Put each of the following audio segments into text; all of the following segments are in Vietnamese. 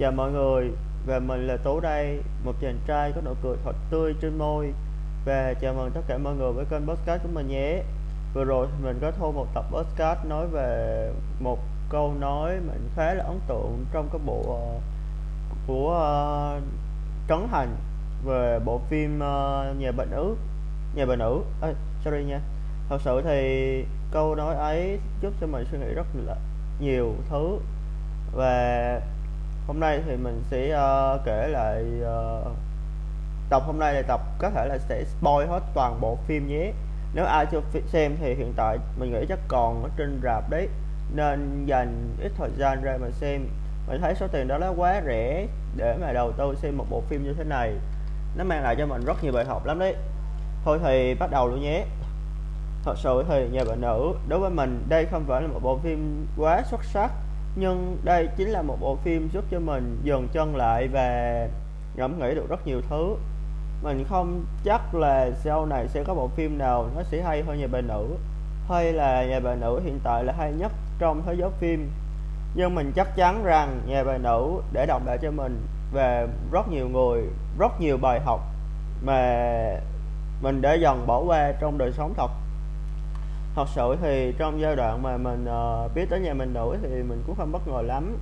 Chào mọi người, và mình là Tú đây, một chàng trai có nụ cười thật tươi trên môi. Và chào mừng tất cả mọi người với kênh podcast của mình nhé. Vừa rồi mình có thu một tập podcast nói về một câu nói mình khá là ấn tượng trong cái bộ uh, của uh, Trấn Thành về bộ phim uh, Nhà bệnh nữ. Nhà bệnh nữ, à, sorry nha. Thật sự thì câu nói ấy giúp cho mình suy nghĩ rất là nhiều thứ. Và hôm nay thì mình sẽ uh, kể lại uh, tập hôm nay là tập có thể là sẽ spoil hết toàn bộ phim nhé. Nếu ai chưa xem thì hiện tại mình nghĩ chắc còn ở trên rạp đấy. Nên dành ít thời gian ra mà xem. Mình thấy số tiền đó nó quá rẻ để mà đầu tư xem một bộ phim như thế này. Nó mang lại cho mình rất nhiều bài học lắm đấy. Thôi thì bắt đầu luôn nhé. Thật sự thì nhà bà nữ đối với mình đây không phải là một bộ phim quá xuất sắc nhưng đây chính là một bộ phim giúp cho mình dừng chân lại và ngẫm nghĩ được rất nhiều thứ. Mình không chắc là sau này sẽ có bộ phim nào nó sẽ hay hơn nhà bà nữ, hay là nhà bà nữ hiện tại là hay nhất trong thế giới phim. Nhưng mình chắc chắn rằng nhà bà nữ để đọc lại cho mình về rất nhiều người, rất nhiều bài học mà mình đã dần bỏ qua trong đời sống thật thật sự thì trong giai đoạn mà mình uh, biết tới nhà mình đổi thì mình cũng không bất ngờ lắm.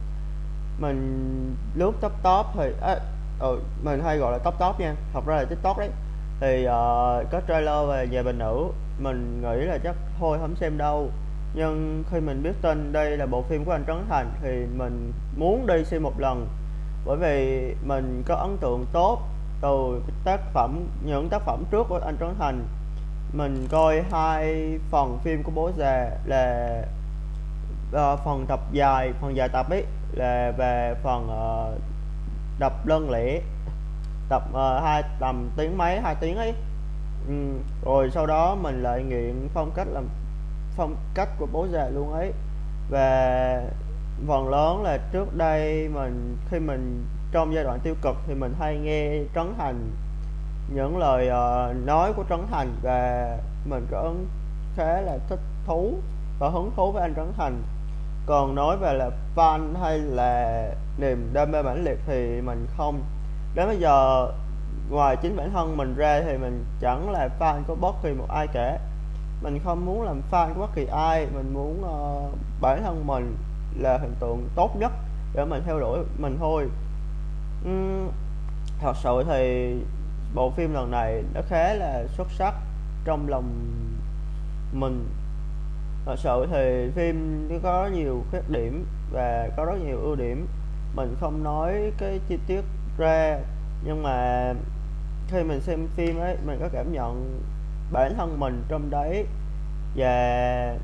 Mình lướt top top thì à, ừ, mình hay gọi là top top nha thật ra là tiktok đấy. Thì uh, có trailer về nhà bình nữ mình nghĩ là chắc thôi không xem đâu. Nhưng khi mình biết tin đây là bộ phim của anh Trấn Thành thì mình muốn đi xem một lần. Bởi vì mình có ấn tượng tốt từ tác phẩm những tác phẩm trước của anh Trấn Thành mình coi hai phần phim của bố già là uh, phần tập dài phần dài tập ấy là về phần uh, đập lân lẻ. Tập uh, hai tầm tiếng mấy hai tiếng ấy. Ừ. rồi sau đó mình lại nghiện phong cách làm phong cách của bố già luôn ấy. Và phần lớn là trước đây mình khi mình trong giai đoạn tiêu cực thì mình hay nghe trấn thành những lời uh, nói của Trấn Thành và mình có khá là thích thú và hứng thú với anh Trấn Thành. Còn nói về là fan hay là niềm đam mê mãnh liệt thì mình không. Đến bây giờ ngoài chính bản thân mình ra thì mình chẳng là fan của bất kỳ một ai cả. Mình không muốn làm fan của bất kỳ ai mình muốn uh, bản thân mình là hình tượng tốt nhất để mình theo đuổi mình thôi. Uhm, thật sự thì bộ phim lần này nó khá là xuất sắc trong lòng mình. Thật sự thì phim có nhiều khuyết điểm và có rất nhiều ưu điểm. Mình không nói cái chi tiết ra, nhưng mà khi mình xem phim ấy, mình có cảm nhận bản thân mình trong đấy. Và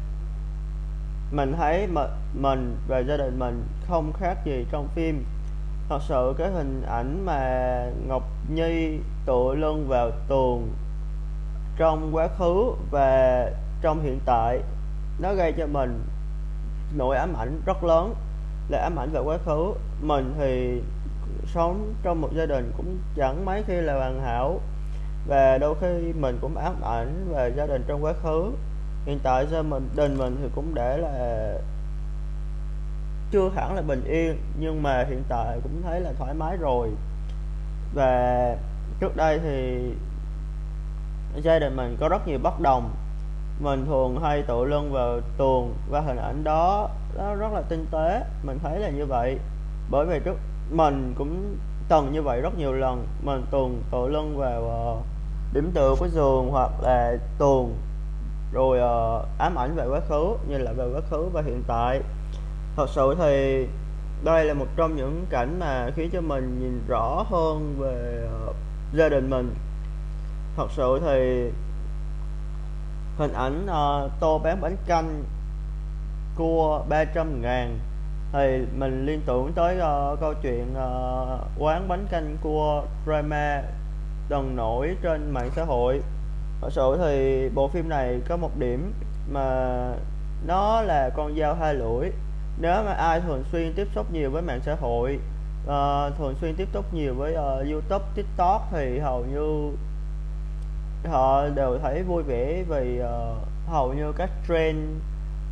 mình thấy mình và gia đình mình không khác gì trong phim. Thật sự cái hình ảnh mà Ngọc Nhi tụi lưng vào tường trong quá khứ và trong hiện tại, nó gây cho mình nỗi ám ảnh rất lớn. Là ám ảnh về quá khứ, mình thì sống trong một gia đình cũng chẳng mấy khi là hoàn hảo. Và đôi khi mình cũng ám ảnh về gia đình trong quá khứ. Hiện tại gia mình, đình mình thì cũng để là chưa hẳn là bình yên, nhưng mà hiện tại cũng thấy là thoải mái rồi và trước đây thì gia đình mình có rất nhiều bất đồng. Mình thường hay tự lưng vào tường và hình ảnh đó nó rất là tinh tế. Mình thấy là như vậy. Bởi vì trước mình cũng từng như vậy rất nhiều lần. Mình tường tự lưng vào uh, điểm tựa của giường hoặc là tường rồi uh, ám ảnh về quá khứ như là về quá khứ và hiện tại. Thật sự thì đây là một trong những cảnh mà khiến cho mình nhìn rõ hơn về uh, gia đình mình. Thật sự thì hình ảnh uh, tô bán bánh canh cua 300 ngàn thì mình liên tưởng tới uh, câu chuyện uh, quán bánh canh cua drama đần nổi trên mạng xã hội. Thật sự thì bộ phim này có một điểm mà nó là con dao hai lưỡi nếu mà ai thường xuyên tiếp xúc nhiều với mạng xã hội uh, thường xuyên tiếp xúc nhiều với uh, youtube tiktok thì hầu như họ đều thấy vui vẻ vì uh, hầu như các trend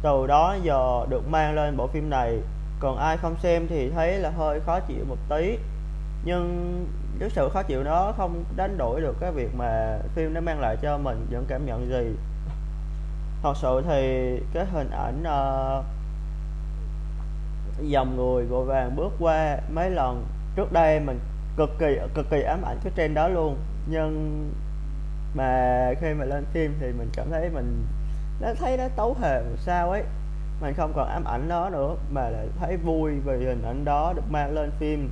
từ đó giờ được mang lên bộ phim này. Còn ai không xem thì thấy là hơi khó chịu một tí. Nhưng cái sự khó chịu đó không đánh đổi được cái việc mà phim nó mang lại cho mình những cảm nhận gì. Thật sự thì cái hình ảnh uh, dòng người vội vàng bước qua mấy lần. Trước đây mình cực kỳ cực kỳ ám ảnh cái trên đó luôn. Nhưng mà khi mà lên phim thì mình cảm thấy mình, nó thấy nó tấu hề một sao ấy. Mình không còn ám ảnh nó nữa, mà lại thấy vui vì hình ảnh đó được mang lên phim.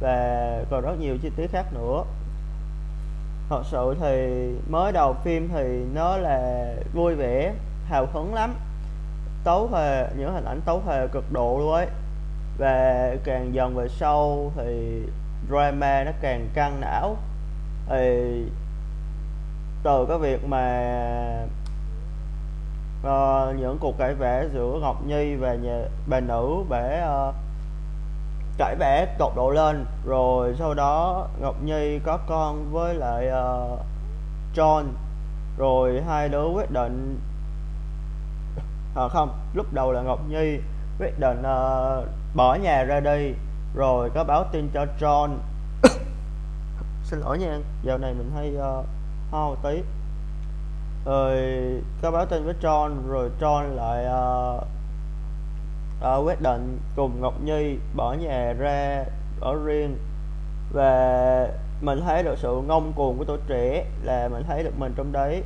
Và còn rất nhiều chi tiết khác nữa. Thật sự thì mới đầu phim thì nó là vui vẻ, hào hứng lắm tấu hề những hình ảnh tấu hề cực độ luôn ấy. Và càng dần về sau thì drama nó càng căng não. Thì từ cái việc mà uh, những cuộc cãi vã giữa Ngọc Nhi và nhà bà nữ bẻ uh, ờ, cãi vã tột độ lên rồi sau đó Ngọc Nhi có con với lại uh, John. Rồi hai đứa quyết định à, không lúc đầu là Ngọc Nhi quyết định uh, bỏ nhà ra đi rồi có báo tin cho John. Xin lỗi nha giờ này mình hay uh, ho một tí. Rồi có báo tin với John rồi John lại uh, uh, quyết định cùng Ngọc Nhi bỏ nhà ra ở riêng. Và mình thấy được sự ngông cuồng của tuổi trẻ là mình thấy được mình trong đấy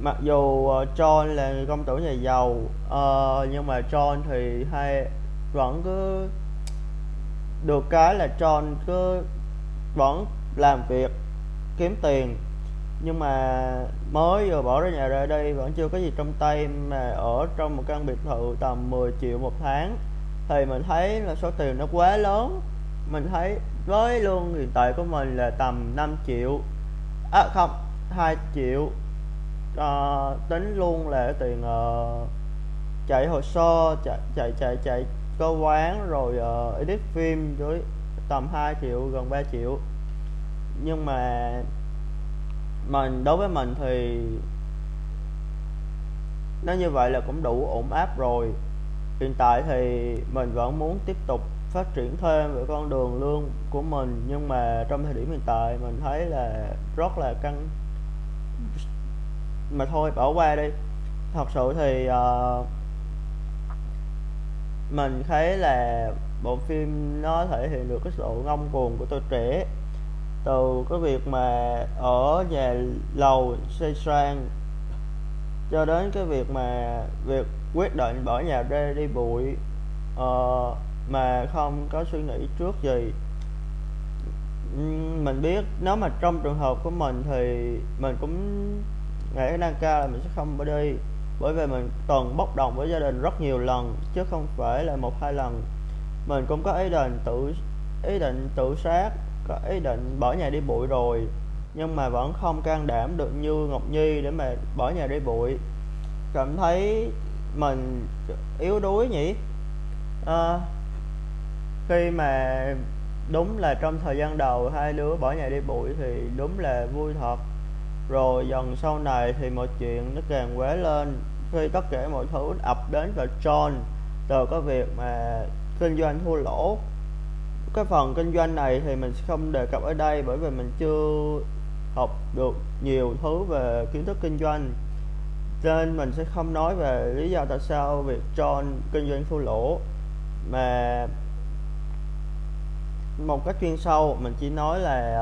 mặc dù uh, John là người công tử nhà giàu uh, nhưng mà John thì hay vẫn cứ được cái là John cứ vẫn làm việc kiếm tiền. Nhưng mà mới vừa bỏ ra nhà ra đây vẫn chưa có gì trong tay mà ở trong một căn biệt thự tầm 10 triệu một tháng thì mình thấy là số tiền nó quá lớn. Mình thấy với lương hiện tại của mình là tầm 5 triệu à không 2 triệu à, tính luôn là tiền uh, chạy hồ sơ chạy chạy chạy chạy cơ quán rồi uh, edit phim với tầm 2 triệu gần 3 triệu. Nhưng mà mình đối với mình thì nó như vậy là cũng đủ ổn áp rồi. Hiện tại thì mình vẫn muốn tiếp tục phát triển thêm về con đường lương của mình nhưng mà trong thời điểm hiện tại mình thấy là rất là căng mà thôi bỏ qua đi. Thật sự thì uh, mình thấy là bộ phim nó thể hiện được cái sự ngông cuồng của tôi trẻ. Từ cái việc mà ở nhà lầu xây sang cho đến cái việc mà việc quyết định bỏ nhà ra đi bụi uh, mà không có suy nghĩ trước gì. Mình biết nếu mà trong trường hợp của mình thì mình cũng ngày cái năng ca là mình sẽ không bỏ đi bởi vì mình từng bốc đồng với gia đình rất nhiều lần chứ không phải là một hai lần. Mình cũng có ý định tự ý định tự sát có ý định bỏ nhà đi bụi rồi nhưng mà vẫn không can đảm được như Ngọc Nhi để mà bỏ nhà đi bụi. Cảm thấy mình yếu đuối nhỉ? À, khi mà đúng là trong thời gian đầu hai đứa bỏ nhà đi bụi thì đúng là vui thật rồi dần sau này thì mọi chuyện nó càng quế lên. Khi tất cả mọi thứ ập đến và John từ cái việc mà kinh doanh thua lỗ. Cái phần kinh doanh này thì mình sẽ không đề cập ở đây bởi vì mình chưa học được nhiều thứ về kiến thức kinh doanh. Nên mình sẽ không nói về lý do tại sao việc John kinh doanh thua lỗ mà một cách chuyên sâu mình chỉ nói là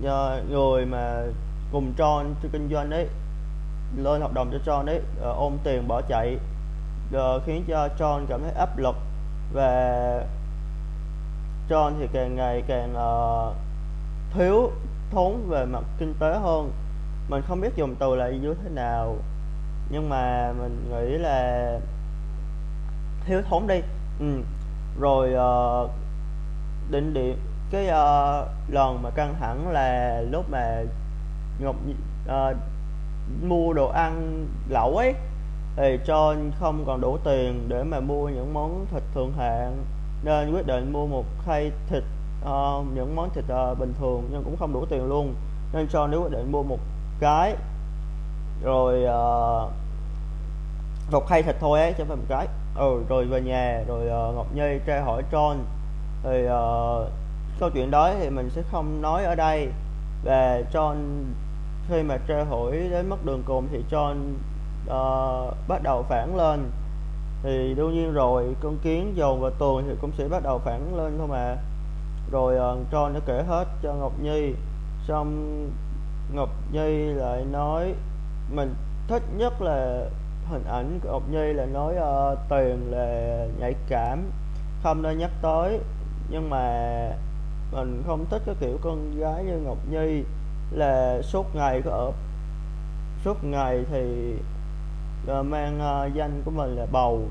uh, người mà cùng John cho kinh doanh đấy lên hợp đồng cho John đấy uh, ờ, ôm tiền bỏ chạy. Uh, khiến cho John cảm thấy áp lực. Và John thì càng ngày càng uh, thiếu thốn về mặt kinh tế hơn. Mình không biết dùng từ là như thế nào nhưng mà mình nghĩ là thiếu thốn đi. Ừ. rồi uh, định điểm cái uh, lần mà căng thẳng là lúc mà ngọc à, mua đồ ăn lẩu ấy thì cho không còn đủ tiền để mà mua những món thịt thượng hạng. Nên quyết định mua một khay thịt uh, những món thịt uh, bình thường nhưng cũng không đủ tiền luôn. Nên cho nếu quyết định mua một cái rồi uh, một khay thịt thôi ấy chứ phải một cái. Ừ rồi về nhà rồi uh, Ngọc Nhi tra hỏi John. Thì uh, câu chuyện đó thì mình sẽ không nói ở đây. Về John khi mà tra hỏi đến mất đường cùng thì John uh, bắt đầu phản lên. Thì đương nhiên rồi con kiến dồn vào tường thì cũng sẽ bắt đầu phản lên thôi mà. Rồi uh, John nó kể hết cho Ngọc Nhi. Xong Ngọc Nhi lại nói mình thích nhất là hình ảnh của Ngọc Nhi là nói uh, tiền là nhạy cảm không nên nhắc tới. Nhưng mà mình không thích cái kiểu con gái như Ngọc Nhi là suốt ngày có ở suốt ngày thì uh, mang uh, danh của mình là bầu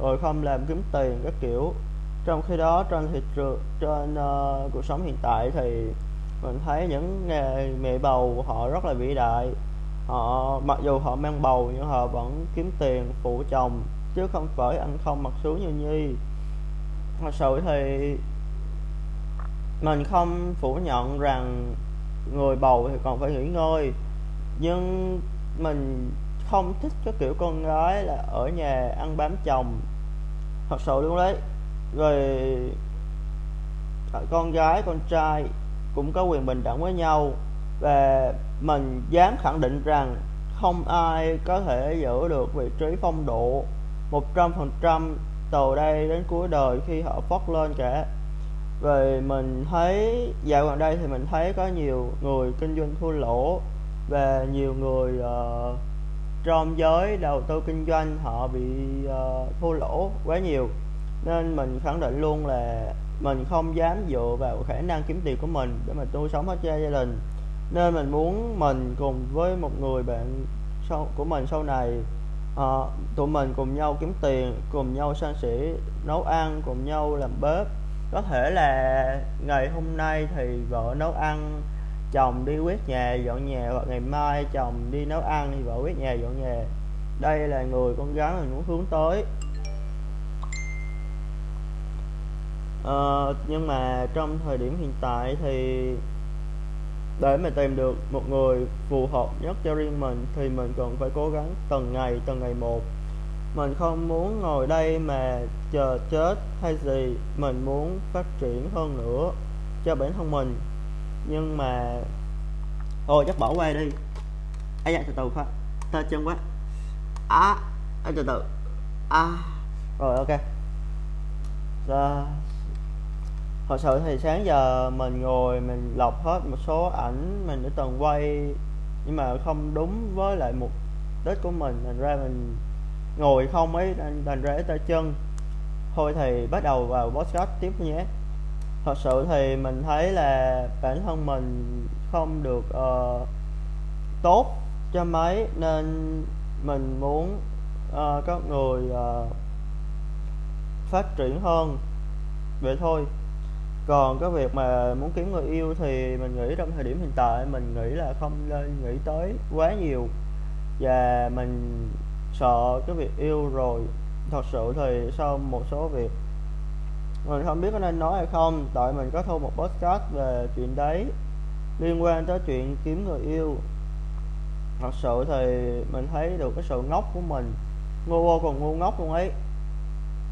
rồi không làm kiếm tiền các kiểu. Trong khi đó trên thị trường trên uh, cuộc sống hiện tại thì mình thấy những nghề mẹ bầu họ rất là vĩ đại. Họ mặc dù họ mang bầu nhưng họ vẫn kiếm tiền phụ chồng chứ không phải ăn không mặc xuống như nhi. Thật sự thì mình không phủ nhận rằng người bầu thì còn phải nghỉ ngơi. Nhưng mình không thích cái kiểu con gái là ở nhà ăn bám chồng. Thật sự luôn đấy. Rồi con gái, con trai cũng có quyền bình đẳng với nhau. Và mình dám khẳng định rằng không ai có thể giữ được vị trí phong độ một trăm phần trăm từ đây đến cuối đời khi họ phất lên cả về mình thấy dạo gần đây thì mình thấy có nhiều người kinh doanh thua lỗ và nhiều người uh, trong giới đầu tư kinh doanh họ bị uh, thua lỗ quá nhiều. Nên mình khẳng định luôn là mình không dám dựa vào khả năng kiếm tiền của mình để mà tôi sống hết cho gia đình. Nên mình muốn mình cùng với một người bạn sau của mình sau này uh, tụi mình cùng nhau kiếm tiền cùng nhau san sẻ nấu ăn cùng nhau làm bếp có thể là ngày hôm nay thì vợ nấu ăn chồng đi quét nhà dọn nhà hoặc ngày mai chồng đi nấu ăn thì vợ quét nhà dọn nhà. Đây là người con gái mình muốn hướng tới. Uh, nhưng mà trong thời điểm hiện tại thì để mà tìm được một người phù hợp nhất cho riêng mình thì mình cần phải cố gắng từng ngày từng ngày một mình không muốn ngồi đây mà chờ chết hay gì, mình muốn phát triển hơn nữa cho bản thân mình. Nhưng mà thôi chắc bỏ qua đi. Ai dạ từ từ khoa ta chân quá. À anh từ từ. À rồi, ok. Ra. Thật sự thì sáng giờ mình ngồi, mình lọc hết một số ảnh mình đã từng quay, nhưng mà không đúng với lại mục đích của mình. Thành ra mình ngồi không ấy đành thành tay chân. Thôi thì bắt đầu vào podcast tiếp nhé. Thật sự thì mình thấy là bản thân mình không được uh, tốt cho mấy nên mình muốn ờ, uh, có người uh, phát triển hơn. Vậy thôi. Còn cái việc mà muốn kiếm người yêu thì mình nghĩ trong thời điểm hiện tại mình nghĩ là không nên nghĩ tới quá nhiều. Và mình sợ cái việc yêu rồi. Thật sự thì sau một số việc mình không biết có nên nói hay không. Tại mình có thu một podcast về chuyện đấy liên quan tới chuyện kiếm người yêu. Thật sự thì mình thấy được cái sự ngốc của mình ngu vô còn ngu ngốc luôn ấy.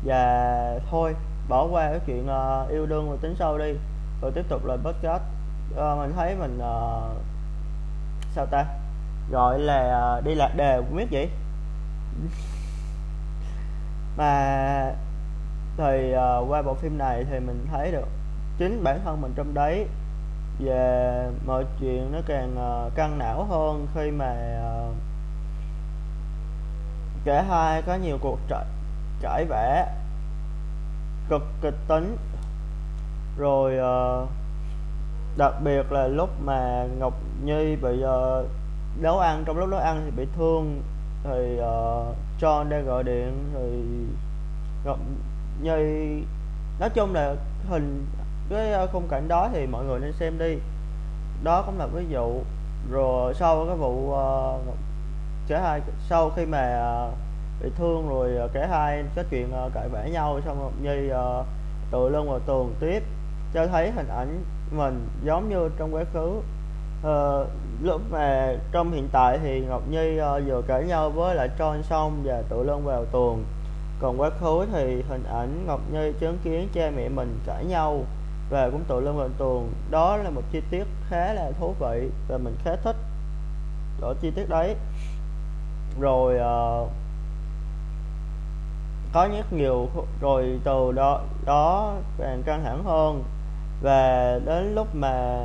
Và thôi bỏ qua cái chuyện uh, yêu đương và tính sau đi. Rồi tiếp tục lại podcast. Uh, mình thấy mình uh, sao ta? Gọi là uh, đi lạc đề không biết vậy? Mà thì uh, qua bộ phim này thì mình thấy được chính bản thân mình trong đấy về mọi chuyện nó càng uh, căng não hơn khi mà uh, cả hai có nhiều cuộc trải cãi vã cực kịch tính. Rồi uh, đặc biệt là lúc mà Ngọc Nhi bị uh, nấu ăn trong lúc nấu ăn thì bị thương thì uh, John đang gọi điện thì gặp Nhi nói chung là hình cái ờ, khung cảnh đó thì mọi người nên xem đi. Đó cũng là ví dụ rồi sau cái vụ uh, kẻ hai sau khi mà uh, bị thương rồi uh, kẻ hai có chuyện uh, cãi vã nhau xong rồi Nhi uh, tự lưng vào tường tiếp. Cho thấy hình ảnh mình giống như trong quá khứ. Ờ, lúc mà trong hiện tại thì Ngọc Nhi uh, vừa cãi nhau với lại tron xong và tự lưng vào tuồng. Còn quá khứ thì hình ảnh Ngọc Nhi chứng kiến cha mẹ mình cãi nhau và cũng tự lưng vào tuồng. Đó là một chi tiết khá là thú vị và mình khá thích ở chi tiết đấy. Rồi uh, có rất nhiều rồi từ đó đó càng căng thẳng hơn. Và đến lúc mà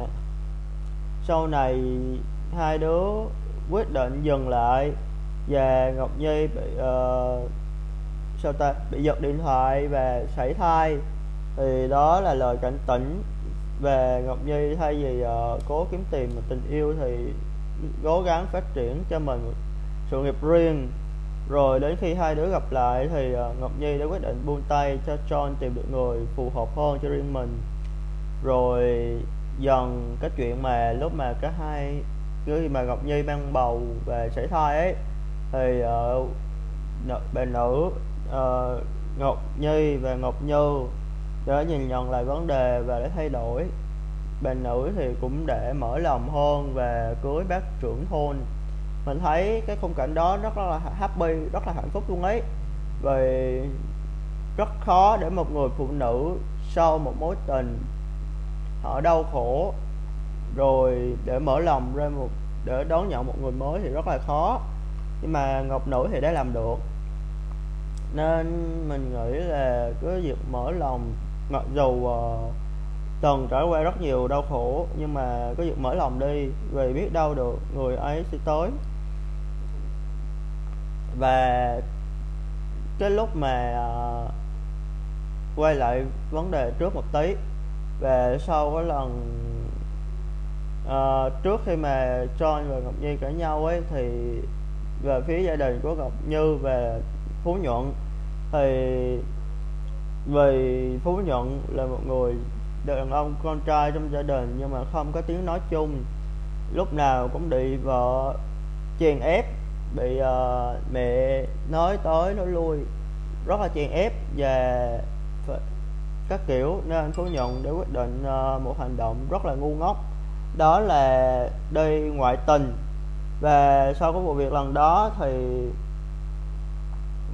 sau này hai đứa quyết định dừng lại và Ngọc Nhi bị uh, sao ta bị giật điện thoại và sảy thai. Thì đó là lời cảnh tỉnh về Ngọc Nhi thay vì uh, cố kiếm tìm một tình yêu thì cố gắng phát triển cho mình sự nghiệp riêng. Rồi đến khi hai đứa gặp lại thì uh, Ngọc Nhi đã quyết định buông tay cho John tìm được người phù hợp hơn cho riêng mình. Rồi dần cái chuyện mà lúc mà cả hai khi mà Ngọc Nhi mang bầu về sảy thai ấy thì uh, bà nữ uh, Ngọc Nhi và Ngọc Như đã nhìn nhận lại vấn đề và để thay đổi. Bà nữ thì cũng để mở lòng hơn và cưới bác trưởng thôn. Mình thấy cái khung cảnh đó rất là happy rất là hạnh phúc luôn ấy. Vì rất khó để một người phụ nữ sau một mối tình họ đau khổ rồi để mở lòng ra một để đón nhận một người mới thì rất là khó. Nhưng mà ngọc nữ thì đã làm được. Nên mình nghĩ là cái việc mở lòng mặc dù uh, từng trải qua rất nhiều đau khổ nhưng mà cái việc mở lòng đi vì biết đâu được người ấy sẽ tới. Và cái lúc mà uh, quay lại vấn đề trước một tí về sau cái lần uh, trước khi mà John và Ngọc Nhi cãi nhau ấy thì về phía gia đình của Ngọc Như về Phú Nhuận thì vì Phú Nhuận là một người đàn ông con trai trong gia đình nhưng mà không có tiếng nói chung lúc nào cũng bị vợ chèn ép bị uh, mẹ nói tới nói lui rất là chèn ép và các kiểu nên Phú Nhuận để quyết định uh, một hành động rất là ngu ngốc. Đó là đi ngoại tình. Và sau cái vụ việc lần đó thì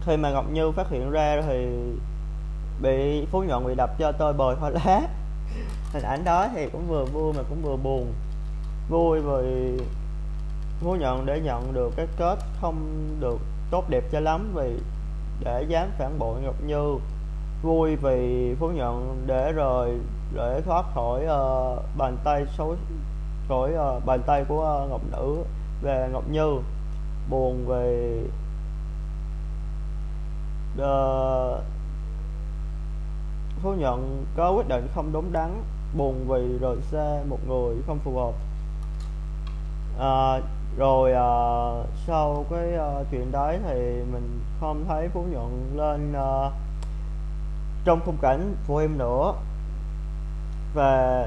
khi mà Ngọc Như phát hiện ra thì bị Phú Nhuận bị đập cho tôi bời hoa lá. Hình ảnh đó thì cũng vừa vui mà cũng vừa buồn. Vui vì Phú Nhuận để nhận được cái kết không được tốt đẹp cho lắm vì để dám phản bội Ngọc Như vui vì Phú Nhuận để rồi để thoát khỏi uh, bàn tay xấu khỏi uh, bàn tay của uh, Ngọc Nữ về Ngọc Như buồn về uh, Phú Nhuận có quyết định không đúng đắn buồn vì rời xa một người không phù hợp. Uh, rồi uh, sau cái uh, chuyện đấy thì mình không thấy Phú Nhuận lên uh, trong khung cảnh phụ em nữa. Và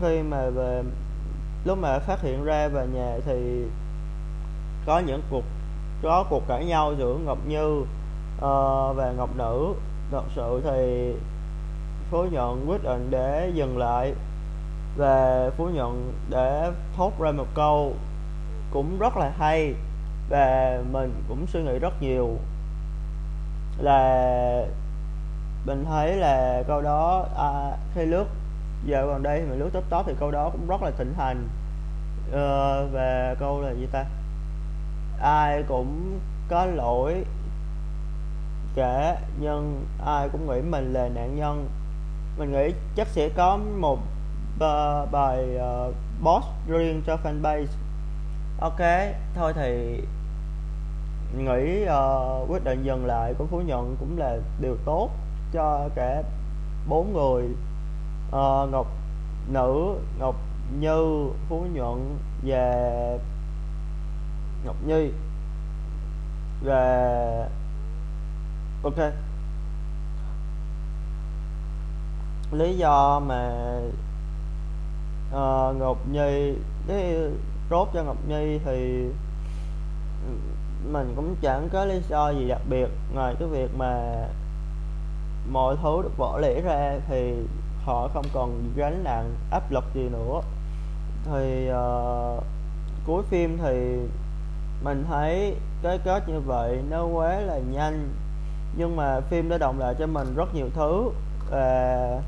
khi mà về lúc mà phát hiện ra về nhà thì có những cuộc có cuộc cãi nhau giữa Ngọc Như uh, và Ngọc Nữ. Thật sự thì Phú Nhuận quyết định để dừng lại và Phú Nhuận để thốt ra một câu cũng rất là hay và mình cũng suy nghĩ rất nhiều là mình thấy là câu đó à, khi lướt giờ gần đây mình lướt top top thì câu đó cũng rất là thịnh hành. Ờ, về câu là gì ta? Ai cũng có lỗi kể nhưng ai cũng nghĩ mình là nạn nhân. Mình nghĩ chắc sẽ có một uh, bài ờ, uh, boss riêng cho fanbase ok thôi thì nghĩ uh, quyết định dừng lại của phú nhuận cũng là điều tốt cho cả bốn người. Uh, ngọc nữ ngọc như phú nhuận và ngọc nhi. Và ok. Lý do mà uh, ngọc nhi cái rốt cho ngọc nhi thì mình cũng chẳng có lý do gì đặc biệt ngoài cái việc mà mọi thứ được vỡ lẽ ra thì họ không còn gánh nặng áp lực gì nữa. Thì uh, cuối phim thì mình thấy cái kết như vậy nó quá là nhanh nhưng mà phim đã động lại cho mình rất nhiều thứ và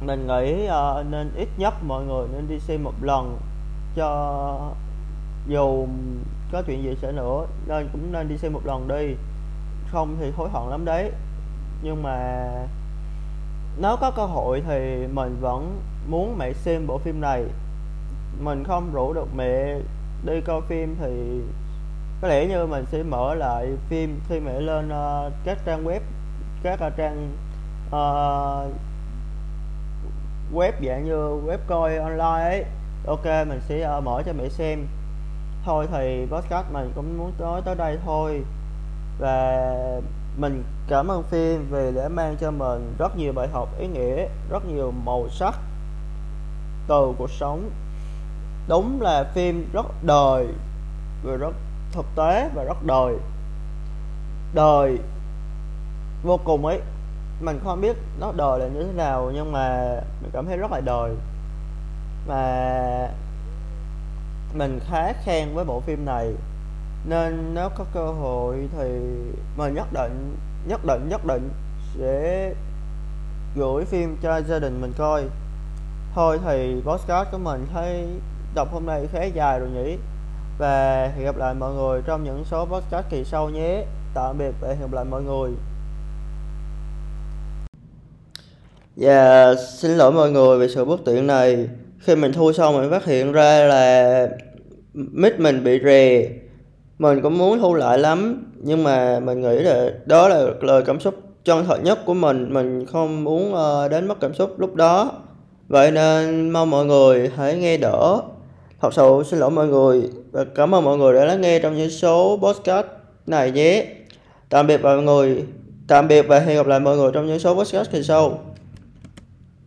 mình nghĩ uh, nên ít nhất mọi người nên đi xem một lần cho dù có chuyện gì sẽ nữa nên cũng nên đi xem một lần đi không thì hối hận lắm đấy nhưng mà nếu có cơ hội thì mình vẫn muốn mẹ xem bộ phim này. Mình không rủ được mẹ đi coi phim thì có lẽ như mình sẽ mở lại phim khi mẹ lên uh, các trang web các uh, trang uh, web dạng như web coi online ấy. Ok mình sẽ uh, mở cho mẹ xem. Thôi thì podcast mình cũng muốn nói tới đây thôi. Và mình cảm ơn phim vì đã mang cho mình rất nhiều bài học ý nghĩa, rất nhiều màu sắc từ cuộc sống. Đúng là phim rất đời, và rất thực tế và rất đời. Đời vô cùng ấy. Mình không biết nó đời là như thế nào, nhưng mà mình cảm thấy rất là đời. Và mình khá khen với bộ phim này nên nếu có cơ hội thì mình nhất định nhất định nhất định sẽ gửi phim cho gia đình mình coi thôi thì podcast của mình thấy đọc hôm nay khá dài rồi nhỉ và hẹn gặp lại mọi người trong những số podcast kỳ sau nhé tạm biệt và hẹn gặp lại mọi người Dạ, yeah, xin lỗi mọi người về sự bất tiện này. Khi mình thu xong mình phát hiện ra là mic mình bị rè. Mình cũng muốn thu lại lắm, nhưng mà mình nghĩ là đó là lời cảm xúc chân thật nhất của mình. Mình không muốn uh, đến mất cảm xúc lúc đó. Vậy nên mong mọi người hãy nghe đỡ. Thật sự xin lỗi mọi người và cảm ơn mọi người đã lắng nghe trong những số podcast này nhé. Tạm biệt mọi người. Tạm biệt và hẹn gặp lại mọi người trong những số podcast kỳ sau.